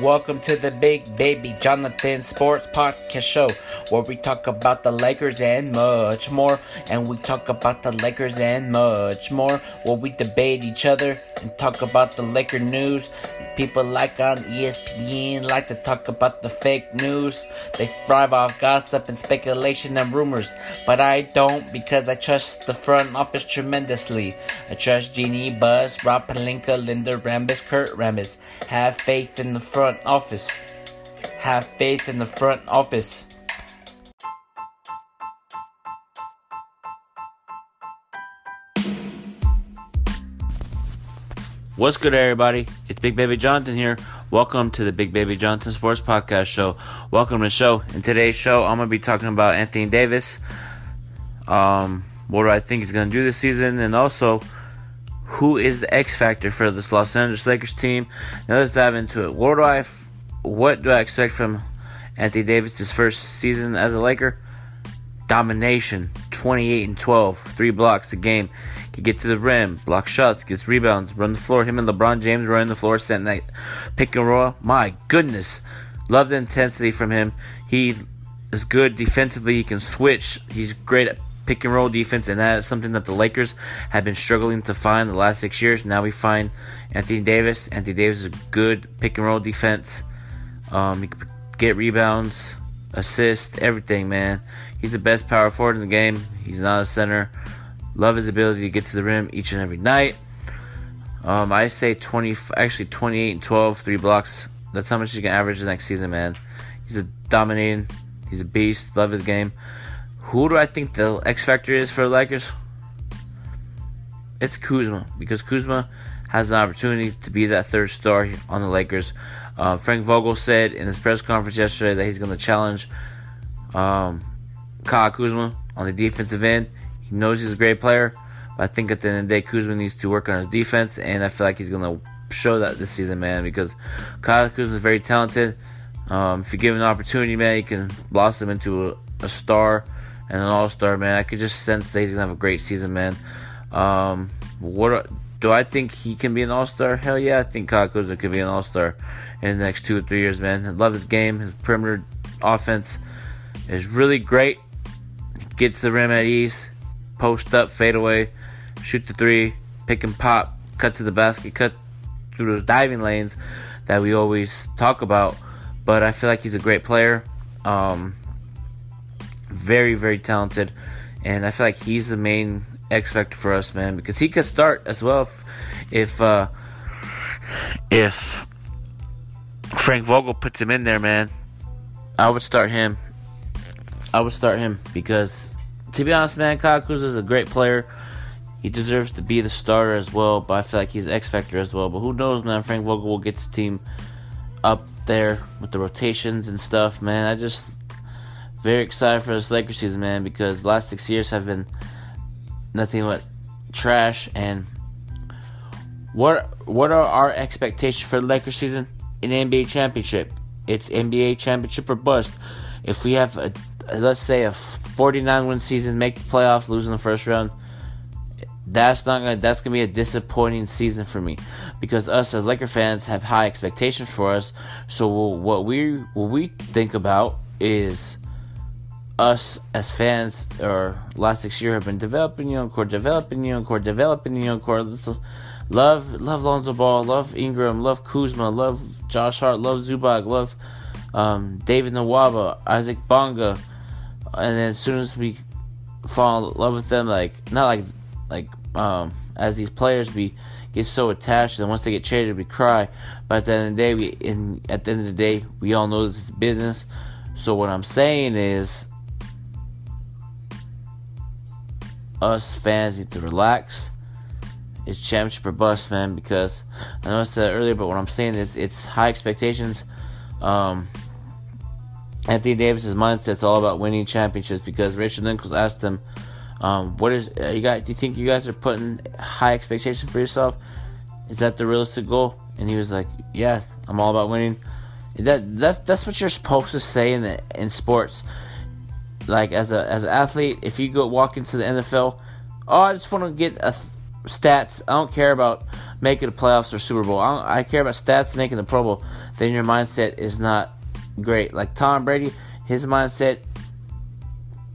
Welcome to the Big Baby Jonathan Sports Podcast Show, where we talk about the Lakers and much more. And we talk about the Lakers and much more, where we debate each other and talk about the Laker news. People like on ESPN like to talk about the fake news. They thrive off gossip and speculation and rumors, but I don't because I trust the front office tremendously. I trust Jeanie Buss, Rob Pelinka, Linda Rambis, Kurt Rambis. Have faith in the front office. Have faith in the front office. What's good, everybody? It's Big Baby Jonathan here. Welcome to the Big Baby Jonathan Sports Podcast Show. Welcome to the show. In today's show, I'm going to be talking about Anthony Davis. Um, what do I think he's going to do this season, and also who is the X factor for this Los Angeles Lakers team. Now let's dive into it. What do I, what do I expect from Anthony Davis' first season as a Laker? Domination, 28 and 12, three blocks a game. Can get to the rim, block shots, gets rebounds, run the floor. Him and LeBron James running the floor, setting that pick and roll. My goodness, love the intensity from him. He is good defensively. He can switch. He's great at pick and roll defense, and that is something that the Lakers have been struggling to find the last six years. Now we find Anthony Davis. Anthony Davis is a good pick and roll defense. Um, he can get rebounds, assist, everything, man. He's the best power forward in the game. He's not a center. Love his ability to get to the rim each and every night. Um, I say 20, actually 28 and 12, three blocks. That's how much he can average the next season, man. He's a dominating. He's a beast. Love his game. Who do I think the X factor is for the Lakers? It's Kuzma because Kuzma has an opportunity to be that third star on the Lakers. Uh, Frank Vogel said in his press conference yesterday that he's going to challenge um, Kyle Kuzma on the defensive end. He knows he's a great player, but I think at the end of the day, Kuzma needs to work on his defense, and I feel like he's going to show that this season, man, because Kyle Kuzma is very talented. Um, if you give him an opportunity, man, he can blossom into a, a star and an all star, man. I could just sense that he's gonna have a great season, man. Um, what do I think he can be an all star? Hell yeah, I think Kyle Kuzma could be an all star in the next two or three years, man. I love his game. His perimeter offense is really great. Gets the rim at ease, post up, fade away, shoot the three, pick and pop, cut to the basket, cut through those diving lanes that we always talk about. But I feel like he's a great player. Um, very, very talented. And I feel like he's the main X factor for us, man, because he could start as well if if, uh, if Frank Vogel puts him in there, man. I would start him. I would start him because, to be honest, man, Kyle Kuzma is a great player. He deserves to be the starter as well, but I feel like he's X factor as well. But who knows, man? Frank Vogel will get his team up there with the rotations and stuff, man. I just very excited for this Lakers season, man, because the last six years have been nothing but trash. And what what are our expectations for the Lakers season? An NBA championship. It's NBA championship or bust. If we have a let's say a 49 win season, make the playoffs, lose in the first round, that's not gonna that's gonna be a disappointing season for me because us as Laker fans have high expectations for us. So what we what we think about is us as fans or last six years have been developing young core, developing young core, developing young core. Love, love Lonzo Ball, love Ingram, love Kuzma, love Josh Hart, love Zubac, love um, David Nwaba, Isaac Bonga, and then as soon as we fall in love with them, like not like like um, as these players, we get so attached, and once they get traded, we cry. But at the end of the day, we in at the end of the day, we all know this is business. So what I'm saying is us fans need to relax. It's championship or bust, man. Because I know I said earlier, but what I'm saying is it's high expectations. Um, Anthony Davis's mindset's all about winning championships because Richard Nichols asked him, um, "What is uh, you guys? Do you think you guys are putting high expectations for yourself? Is that the realistic goal?" And he was like, "Yeah, I'm all about winning." That that's that's what you're supposed to say in the in sports like as a as an athlete, if you go walk into the NFL, oh, I just want to get a stats. I don't care about making the playoffs or Super Bowl. I, I care about stats making the Pro Bowl. Then your mindset is not great. Like Tom Brady, his mindset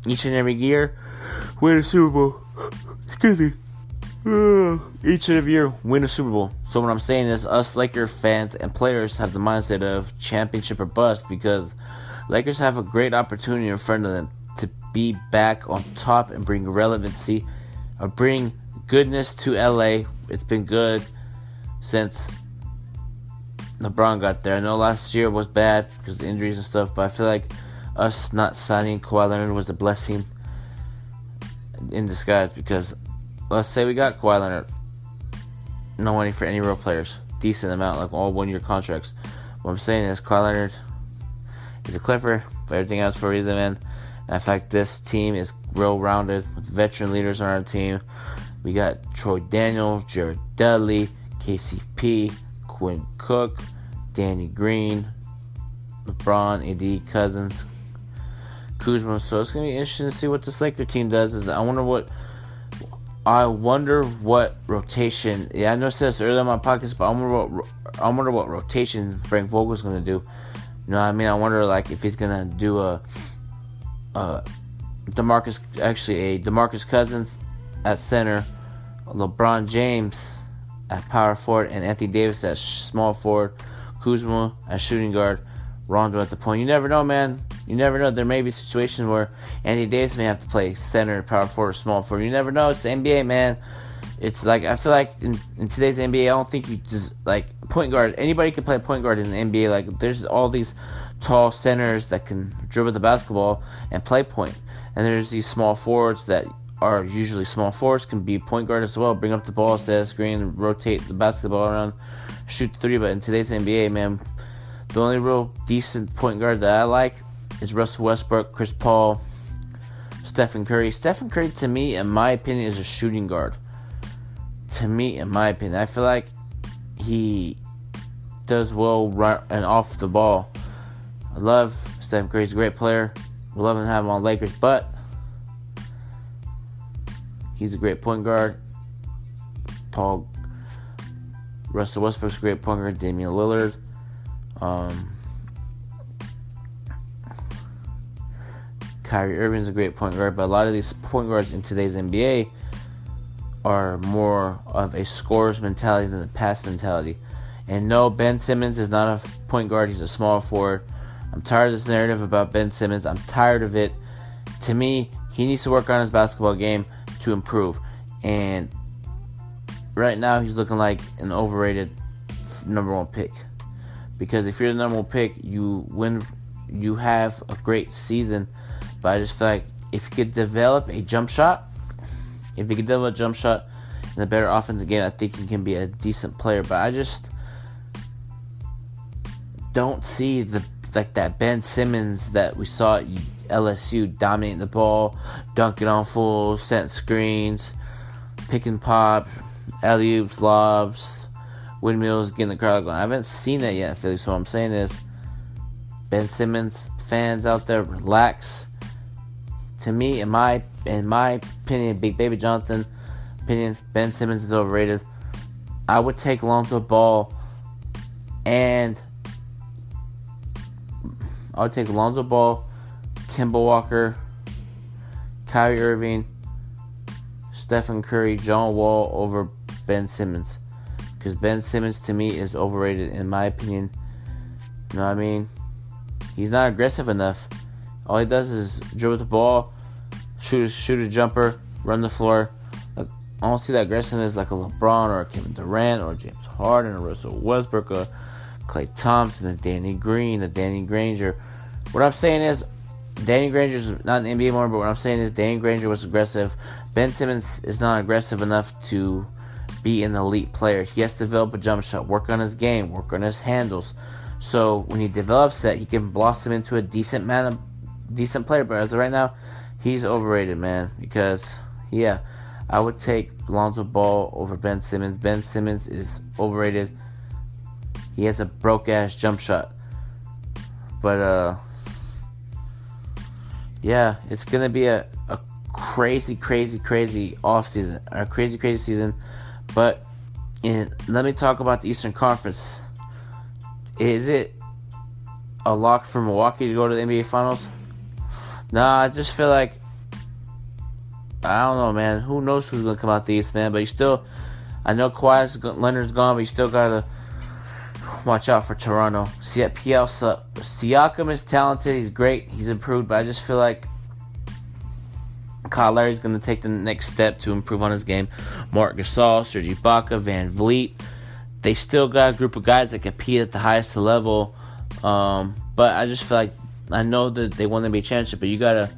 each and every year win a Super Bowl. Excuse me. Uh, each and every year win a Super Bowl. So what I'm saying is, us Laker fans and players have the mindset of championship or bust because Lakers have a great opportunity in front of them be back on top and bring relevancy or bring goodness to LA. It's been good since LeBron got there. I know last year was bad because injuries and stuff, but I feel like us not signing Kawhi Leonard was a blessing in disguise because let's say we got Kawhi Leonard, no money for any real players, decent amount, like all one year contracts. What I'm saying is Kawhi Leonard is a Clipper, but everything else for a reason, man. In fact, this team is real rounded with veteran leaders on our team. We got Troy Daniels, Jared Dudley, KCP, Quinn Cook, Danny Green, LeBron, AD Cousins, Kuzma. So it's gonna be interesting to see what this Laker team does. Is I wonder what I wonder what rotation. Yeah, I said this earlier in my podcast, but I wonder what I wonder what rotation Frank Vogel's gonna do. You know what I mean? I wonder like if he's gonna do a, a Demarcus actually a Demarcus Cousins at center, LeBron James at power forward, and Anthony Davis at small forward, Kuzma at shooting guard, Rondo at the point. You never know, man. You never know. There may be situations where Anthony Davis may have to play center, power forward, or small forward. You never know. It's the NBA, man. It's like I feel like in, in today's NBA, I don't think you just like point guard. Anybody can play point guard in the NBA. Like there's all these tall centers that can dribble the basketball and play point, and there's these small forwards that are usually small forwards can be point guard as well. Bring up the ball, set a screen, rotate the basketball around, shoot three. But in today's NBA, man, the only real decent point guard that I like is Russell Westbrook, Chris Paul, Stephen Curry. Stephen Curry, to me, in my opinion, is a shooting guard. To me, in my opinion, I feel like he does well right and off the ball. I love Steph Curry. He's a great player. We love him to have him on Lakers, but he's a great point guard. Paul Russell Westbrook's a great point guard. Damian Lillard. Um, Kyrie Irving's a great point guard, but a lot of these point guards in today's NBA are more of a scorer's mentality than a pass mentality. And no, Ben Simmons is not a point guard, he's a small forward. I'm tired of this narrative about Ben Simmons. I'm tired of it. To me, he needs to work on his basketball game to improve. And right now, he's looking like an overrated number one pick. Because if you're the number one pick, you win, you have a great season but I just feel like if he could develop a jump shot, if he can develop a jump shot and a better offense again, I think he can be a decent player. But I just don't see the like that Ben Simmons that we saw at LSU dominating the ball, dunking on fools, setting screens, picking pop, alley oops, lobs, windmills, getting the crowd going. I haven't seen that yet Philly. So what I'm saying is, Ben Simmons fans out there, relax to me, in my in my opinion, Big Baby Jonathan opinion, Ben Simmons is overrated. I would take Lonzo Ball and I would take Lonzo Ball, Kemba Walker, Kyrie Irving, Stephen Curry, John Wall over Ben Simmons. Because Ben Simmons to me is overrated in my opinion. You know what I mean? He's not aggressive enough. All he does is dribble the ball, shoot a, shoot a jumper, run the floor. Like, I don't see that aggressiveness like a LeBron or a Kevin Durant or James Harden or Russell Westbrook or Klay Thompson, a Danny Green, a Danny Granger. What I'm saying is, Danny Granger is not in the NBA anymore, but what I'm saying is Danny Granger was aggressive. Ben Simmons is not aggressive enough to be an elite player. He has to develop a jump shot, work on his game, work on his handles. So when he develops that, he can blossom into a decent man, decent player. But as of right now, he's overrated, man. Because yeah, I would take Lonzo Ball over Ben Simmons. Ben Simmons is overrated. He has a broke ass jump shot. But uh yeah, it's gonna be a, a crazy, crazy, crazy off season, a crazy, crazy season. But in, let me talk about the Eastern Conference. Is it a lock for Milwaukee to go to the NBA Finals? Nah, I just feel like I don't know, man. Who knows who's gonna come out the East, man? But you still, I know Kawhi Leonard's gone, but you still gotta watch out for Toronto. See, at PL Siakam is talented. He's great. He's improved, but I just feel like Kyle Lowry's going to take the next step to improve on his game. Marc Gasol, Serge Ibaka, VanVleet. They still got a group of guys that compete at the highest level. Um, but I just feel like I know that they want to be a championship, but you gotta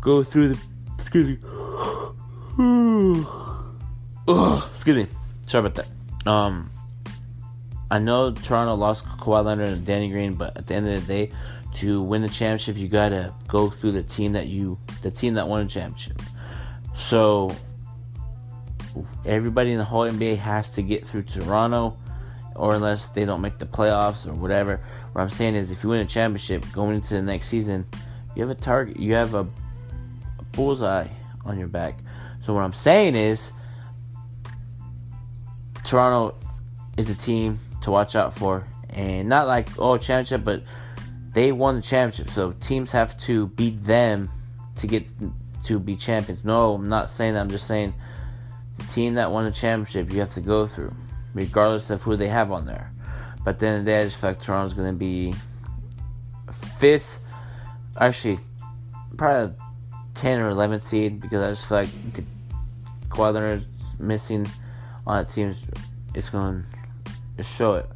go through the. Excuse me. excuse me. Sorry about that. Um, I know Toronto lost Kawhi Leonard and Danny Green, but at the end of the day, to win the championship, you gotta go through the team that you, the team that won the championship. So everybody in the whole NBA has to get through Toronto, or unless they don't make the playoffs or whatever. What I'm saying is, if you win a championship going into the next season, you have a target, you have a, a bullseye on your back. So what I'm saying is, Toronto is a team to watch out for. And not like, oh, championship, but they won the championship. So teams have to beat them to get to be champions. No, I'm not saying that. I'm just saying the team that won the championship, you have to go through, regardless of who they have on there. But then the day, I just feel like Toronto's going to be fifth, actually, probably 10 or 11th seed because I just feel like the Kawhi Leonard's missing on that team. It's going to show it.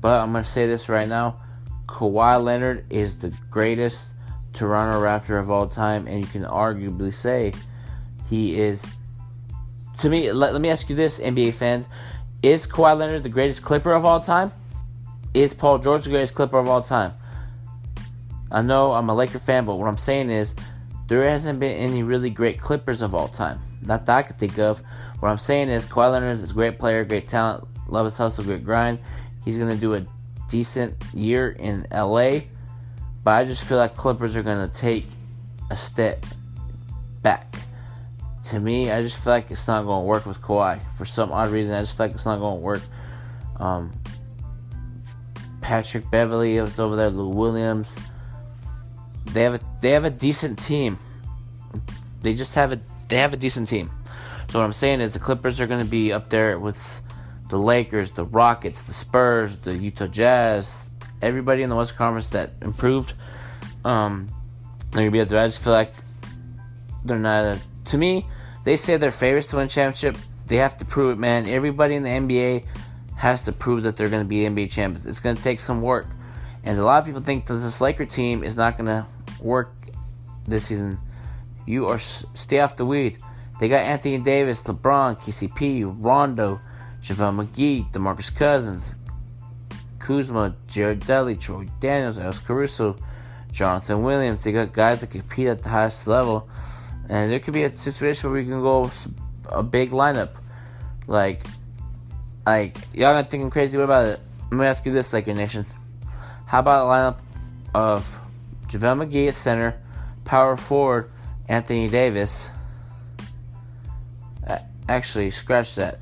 But I'm going to say this right now Kawhi Leonard is the greatest Toronto Raptor of all time, and you can arguably say he is. To me, let, let me ask you this, NBA fans. Is Kawhi Leonard the greatest Clipper of all time? Is Paul George the greatest Clipper of all time? I know I'm a Laker fan, but what I'm saying is there hasn't been any really great Clippers of all time. Not that I could think of. What I'm saying is Kawhi Leonard is a great player, great talent, Love his hustle, great grind. He's going to do a decent year in LA, but I just feel like Clippers are going to take a step. To me, I just feel like it's not going to work with Kawhi for some odd reason. I just feel like it's not going to work. Um, Patrick Beverley is over there. Lou Williams. They have a they have a decent team. They just have a they have a decent team. So what I'm saying is the Clippers are going to be up there with the Lakers, the Rockets, the Spurs, the Utah Jazz, everybody in the West Conference that improved. Um, they're gonna be up there. I just feel like they're not. A, to me, they say they're favorites to win championship. They have to prove it, man. Everybody in the NBA has to prove that they're going to be NBA champions. It's going to take some work, and a lot of people think that this Laker team is not going to work this season. You are stay off the weed. They got Anthony Davis, LeBron, KCP, Rondo. JaVale McGee, DeMarcus Cousins, Kuzma, Jared Dudley, Troy Daniels, Alex Caruso, Jonathan Williams. They got guys that compete at the highest level. And there could be a situation where we can go a big lineup. Like, like y'all gonna crazy. What about it? Let me ask you this, Laker Nation. How about a lineup of JaVale McGee at center, power forward, Anthony Davis. Actually, scratch that.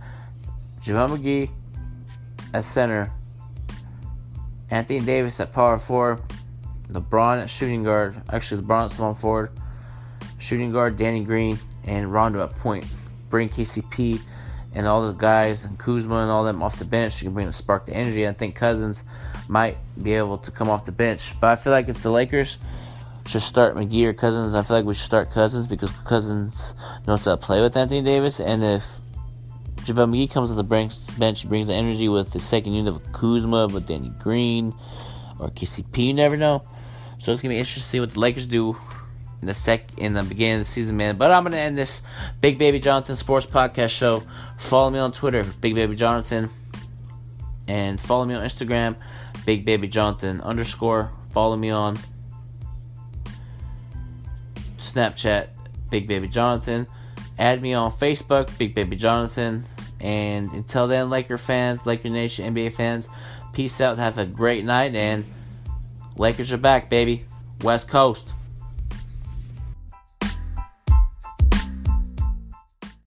JaVale McGee at center, Anthony Davis at power forward, LeBron at shooting guard. Actually, LeBron at small forward, shooting guard Danny Green, and Rondo at point. Bring KCP and all the guys and Kuzma and all them off the bench. You can bring the spark, the energy. I think Cousins might be able to come off the bench, but I feel like if the Lakers should start McGee or Cousins, I feel like we should start Cousins because Cousins knows how to play with Anthony Davis, and if JaVale McGee comes to the bench, he brings the energy with the second unit of Kuzma, with Danny Green, or KCP. You never know. So it's gonna be interesting to see what the Lakers do in the sec in the beginning of the season, man. But I'm gonna end this Big Baby Jonathan Sports Podcast show. Follow me on Twitter, Big Baby Jonathan, and follow me on Instagram, Big Baby Jonathan underscore. Follow me on Snapchat, Big Baby Jonathan. Add me on Facebook, Big Baby Jonathan. And until then, Laker fans, Laker Nation, NBA fans, peace out. Have a great night. And Lakers are back, baby. West Coast.